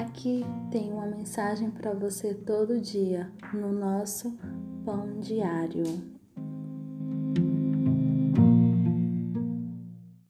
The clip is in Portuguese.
Aqui tem uma mensagem para você todo dia no nosso pão diário.